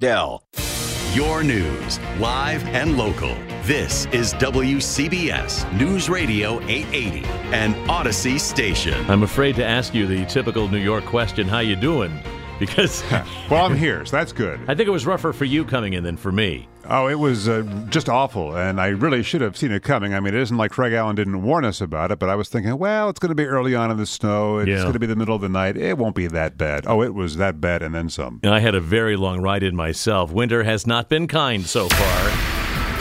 Dell. Your news, live and local. This is WCBS News Radio 880, an Audacy station. I'm afraid to ask you the typical New York question, how you doing? Because well, I'm here, so that's good. I think it was rougher for you coming in than for me. Oh, it was uh, just awful, and I really should have seen it coming. I mean, it isn't like Craig Allen didn't warn us about it, but I was thinking, well, it's going to be early on in the snow. It's Yeah. going to be the middle of the night. It won't be that bad. Oh, it was that bad, and then some. And I had a very long ride in myself. Winter has not been kind so far.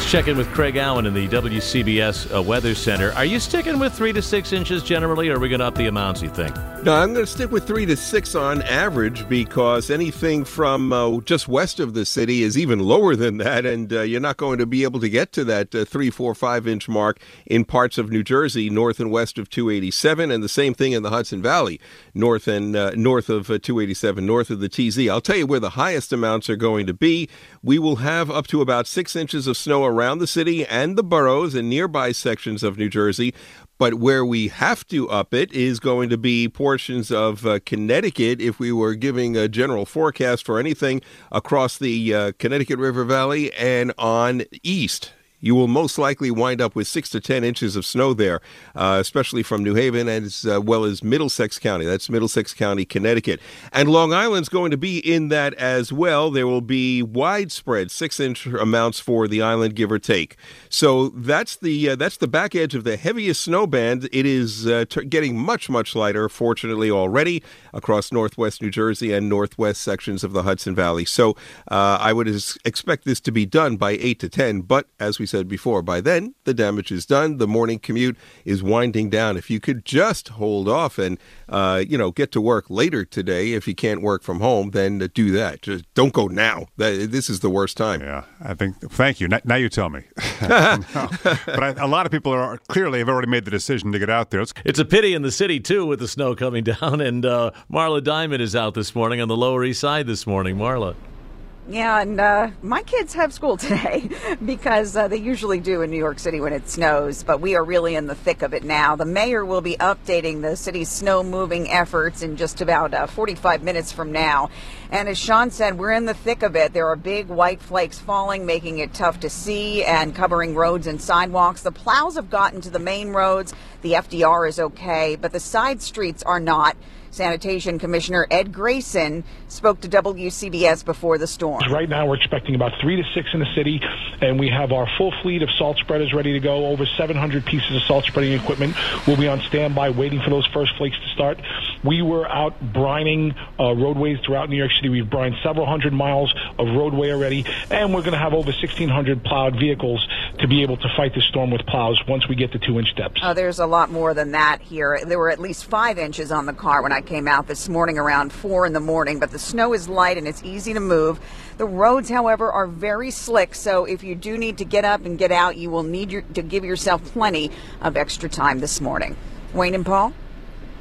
Check in with Craig Allen in the WCBS uh, Weather Center. Are you sticking with three to six inches generally, or are we going to up the amounts, you think? No, I'm going to stick with three to six on average because anything from uh, just west of the city is even lower than that, and uh, you're not going to be able to get to that uh, three, four, five inch mark in parts of New Jersey, north and west of 287, and the same thing in the Hudson Valley, north and uh, north of uh, 287, north of the TZ. I'll tell you where the highest amounts are going to be. We will have up to about six inches of snow around the city and the boroughs and nearby sections of New Jersey. But where we have to up it is going to be portions of uh, Connecticut if we were giving a general forecast for anything across the uh, Connecticut River Valley and on east. You will most likely wind up with six to ten inches of snow there, uh, especially from New Haven as uh, well as Middlesex County. That's Middlesex County, Connecticut. And Long Island's going to be in that as well. There will be widespread six inch amounts for the island, give or take. So that's the uh, that's the back edge of the heaviest snow band. It is uh, t- getting much much lighter, fortunately already across northwest New Jersey and northwest sections of the Hudson Valley. So uh, I would expect this to be done by eight to ten. But as we said before, by then the damage is done. The morning commute is winding down. If you could just hold off and uh, you know get to work later today, if you can't work from home, then do that. Just don't go now. That, this is the worst time. Yeah, I think. Thank you. Now, now you tell me. No. But I, a lot of people are clearly have already made the decision to get out there. It's, It's a pity in the city, too, with the snow coming down. And uh, Marla Diamond is out this morning on the Lower East Side this morning. Marla. And uh, my kids have school today because uh, they usually do in New York City when it snows, but we are really in the thick of it now. The mayor will be updating the city's snow moving efforts in just about uh, 45 minutes from now. And as Sean said, we're in the thick of it. There are big white flakes falling, making it tough to see and covering roads and sidewalks. The plows have gotten to the main roads. The FDR is okay, but the side streets are not. Sanitation Commissioner Ed Grayson spoke to WCBS before the storm. Right now, we're expecting about three to six in the city, and we have our full fleet of salt spreaders ready to go. Over 700 pieces of salt spreading equipment will be on standby, waiting for those first flakes to start. We were out brining uh, roadways throughout New York City. We've brined several hundred miles of roadway already, and we're going to have over 1,600 plowed vehicles to be able to fight the storm with plows once we get to two-inch depths. Oh, there's a lot more than that here. There were at least five inches on the car when I came out this morning around four in the morning, but the snow is light and it's easy to move. The roads, however, are very slick, so if you do need to get up and get out, you will need your, to give yourself plenty of extra time this morning. Wayne and Paul?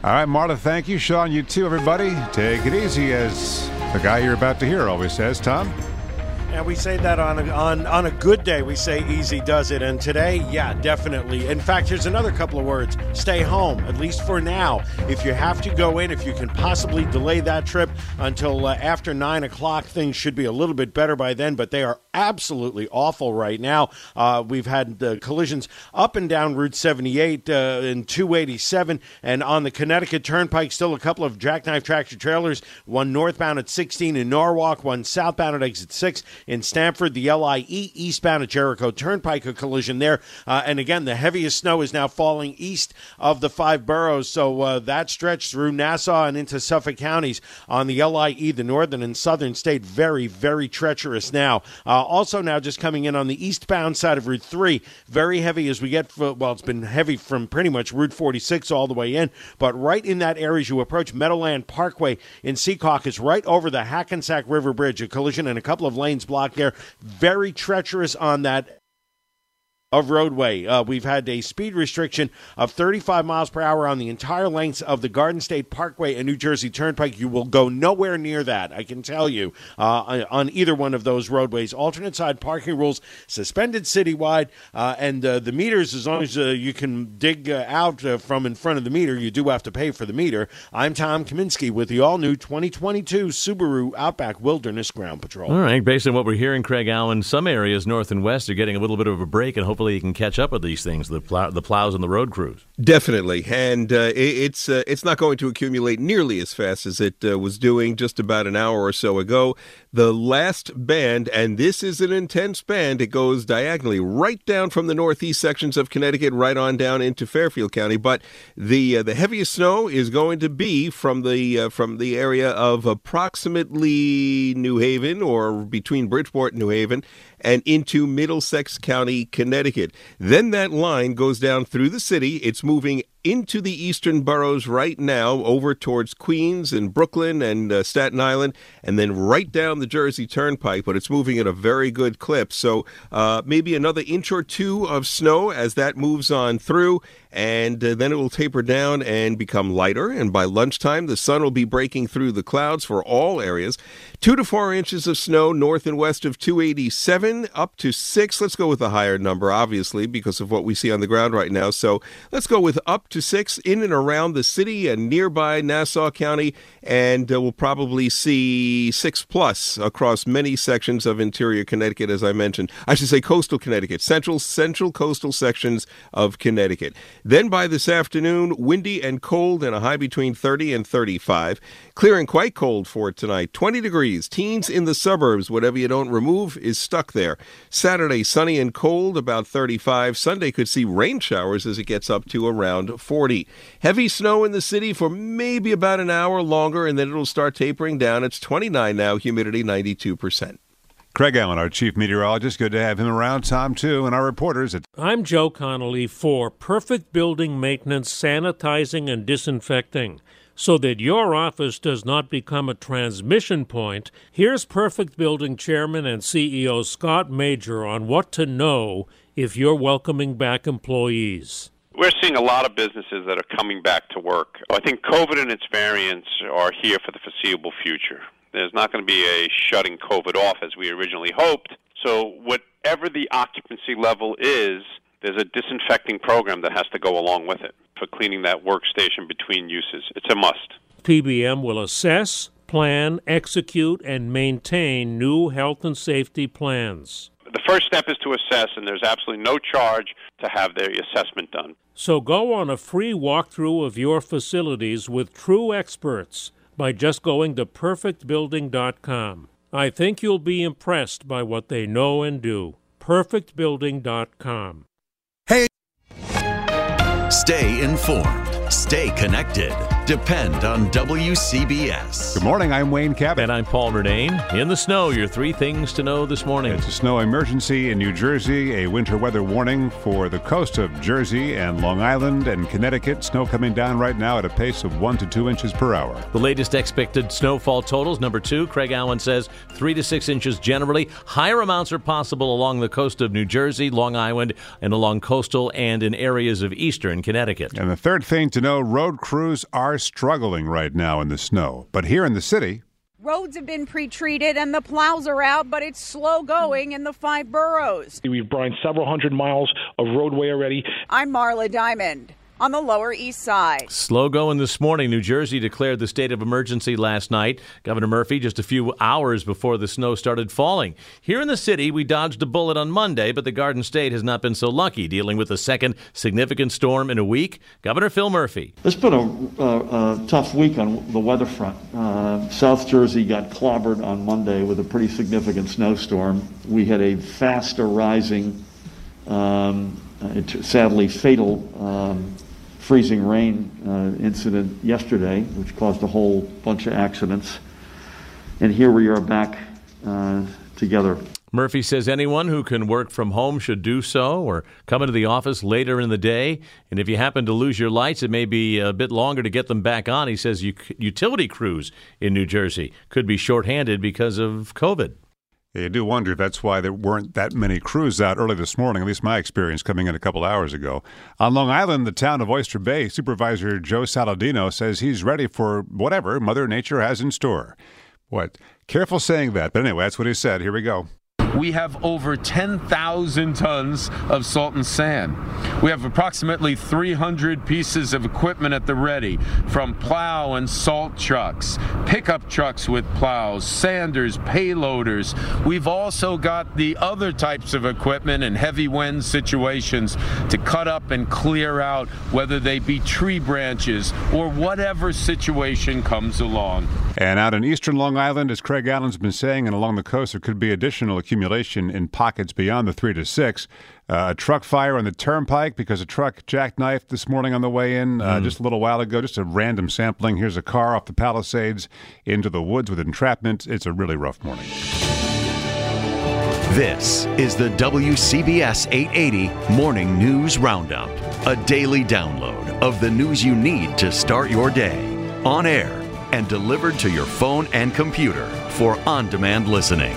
all right, Marta, thank you. Sean, you too, everybody. Take it easy, as the guy you're about to hear always says. Tom? Now we say that on a, on on a good day, we say easy does it, and today, yeah, definitely. In fact, here's another couple of words: stay home, at least for now. If you have to go in, if you can possibly delay that trip until uh, after nine o'clock, things should be a little bit better by then. But they are absolutely awful right now. Uh, we've had uh, collisions up and down Route 78 uh, and 287, and on the Connecticut Turnpike, still a couple of jackknife tractor trailers. One northbound at 16 in Norwalk, one southbound at exit 6 in Stamford. The LIE eastbound at Jericho Turnpike, a collision there. Uh, and again, the heaviest snow is now falling east of the five boroughs. So uh, that stretch through Nassau and into Suffolk counties on the LIE, the northern and southern state, very, very treacherous now. Uh, also, now just coming in on the eastbound side of Route 3, very heavy as we get, for, well, it's been heavy from pretty much Route 46 all the way in. But right in that area as you approach Meadowland Parkway in Secaucus, right over the Hackensack River Bridge, a collision and a couple of lanes blocked there. Very treacherous on that of roadway. Uh, we've had a speed restriction of 35 miles per hour on the entire length of the Garden State Parkway and New Jersey Turnpike. You will go nowhere near that, I can tell you, uh, on either one of those roadways. Alternate side parking rules suspended citywide, uh, and uh, the meters, as long as uh, you can dig uh, out from in front of the meter, you do have to pay for the meter. I'm Tom Kaminsky with the all new 2022 Subaru Outback Wilderness Ground Patrol. All right, based on what we're hearing, Craig Allen, some areas north and west are getting a little bit of a break, and hopefully you can catch up with these things, the plow, the plows and the road crews. Definitely, and uh, it, it's uh, it's not going to accumulate nearly as fast as it uh, was doing just about an hour or so ago. The last band, and this is an intense band. It goes diagonally right down from the northeast sections of Connecticut, right on down into Fairfield County. But the uh, the heaviest snow is going to be from the uh, from the area of approximately New Haven or between Bridgeport and New Haven and into Middlesex County, Connecticut. Then that line goes down through the city. It's moving into the eastern boroughs right now, over towards Queens and Brooklyn and uh, Staten Island, and then right down the Jersey Turnpike. But it's moving at a very good clip. So uh, maybe another inch or two of snow as that moves on through, and uh, then it will taper down and become lighter. And by lunchtime, the sun will be breaking through the clouds for all areas. Two to four inches of snow north and west of 287, up to six. Let's go with a higher number, obviously, because of what we see on the ground right now. So let's go with up to six in and around the city and nearby Nassau County, and uh, we'll probably see six plus across many sections of interior Connecticut, as I mentioned. I should say coastal Connecticut, central central coastal sections of Connecticut. Then by this afternoon, windy and cold and a high between 30 and 35. Clear and quite cold for tonight, 20 degrees. Teens in the suburbs, whatever you don't remove is stuck there. Saturday, sunny and cold, about 35. Sunday could see rain showers as it gets up to around 40. Heavy snow in the city for maybe about an hour longer, and then it'll start tapering down. It's 29 now, humidity 92%. Craig Allen, our chief meteorologist. Good to have him around. Tom, too, and our reporters. At- I'm Joe Connolly for Perfect Building Maintenance, Sanitizing, and Disinfecting. So that your office does not become a transmission point, here's Perfect Building Chairman and CEO Scott Major on what to know if you're welcoming back employees. We're seeing a lot of businesses that are coming back to work. I think COVID and its variants are here for the foreseeable future. There's not going to be a shutting COVID off as we originally hoped. So, whatever the occupancy level is, there's a disinfecting program that has to go along with it for cleaning that workstation between uses. It's a must. PBM will assess, plan, execute, and maintain new health and safety plans. The first step is to assess, and there's absolutely no charge to have their assessment done. So go on a free walkthrough of your facilities with true experts by just going to perfectbuilding.com. I think you'll be impressed by what they know and do. perfectbuilding.com. Hey! Stay informed. Stay connected. Depend on WCBS. Good morning. I'm Wayne Cabot. And I'm Paul Murnane. In the snow, your three things to know this morning. It's a snow emergency in New Jersey, a winter weather warning for the coast of Jersey and Long Island and Connecticut. Snow coming down right now at a pace of one to two inches per hour. The latest expected snowfall totals number two, Craig Allen says three to six inches generally. Higher amounts are possible along the coast of New Jersey, Long Island, and along coastal and in areas of eastern Connecticut. And the third thing to know road crews are struggling right now in the snow. But here in the city, roads have been pre-treated and the plows are out, but it's slow going in the five boroughs. We've brined several hundred miles of roadway already. I'm Marla Diamond on the Lower East Side. Slow going this morning. New Jersey declared the state of emergency last night. Governor Murphy just a few hours before the snow started falling. Here in the city, we dodged a bullet on Monday, but the Garden State has not been so lucky, dealing with a second significant storm in a week. Governor Phil Murphy. It's been a, a, a tough week on the weather front. Uh, South Jersey got clobbered on Monday with a pretty significant snowstorm. We had a fast rising, um, sadly fatal um, freezing rain uh, incident yesterday, which caused a whole bunch of accidents. And here we are back uh, together. Murphy says anyone who can work from home should do so or come into the office later in the day. And if you happen to lose your lights, it may be a bit longer to get them back on. He says utility crews in New Jersey could be shorthanded because of COVID. You do wonder if that's why there weren't that many crews out early this morning, at least my experience coming in a couple hours ago. On Long Island, the town of Oyster Bay, Supervisor Joe Saladino says he's ready for whatever Mother Nature has in store. What? Careful saying that, but anyway, that's what he said. Here we go we have over 10,000 tons of salt and sand. We have approximately 300 pieces of equipment at the ready, from plow and salt trucks, pickup trucks with plows, sanders, payloaders. We've also got the other types of equipment in heavy wind situations to cut up and clear out, whether they be tree branches or whatever situation comes along. And out in eastern Long Island, as Craig Allen's been saying, and along the coast, there could be additional accumulation accumulation in pockets beyond the three to six. Uh, a truck fire on the turnpike because a truck jackknifed this morning on the way in uh, mm. just a little while ago. Just a random sampling. Here's a car off the Palisades into the woods with entrapment. It's a really rough morning. This is the WCBS 880 Morning News Roundup, a daily download of the news you need to start your day on air and delivered to your phone and computer for on demand listening.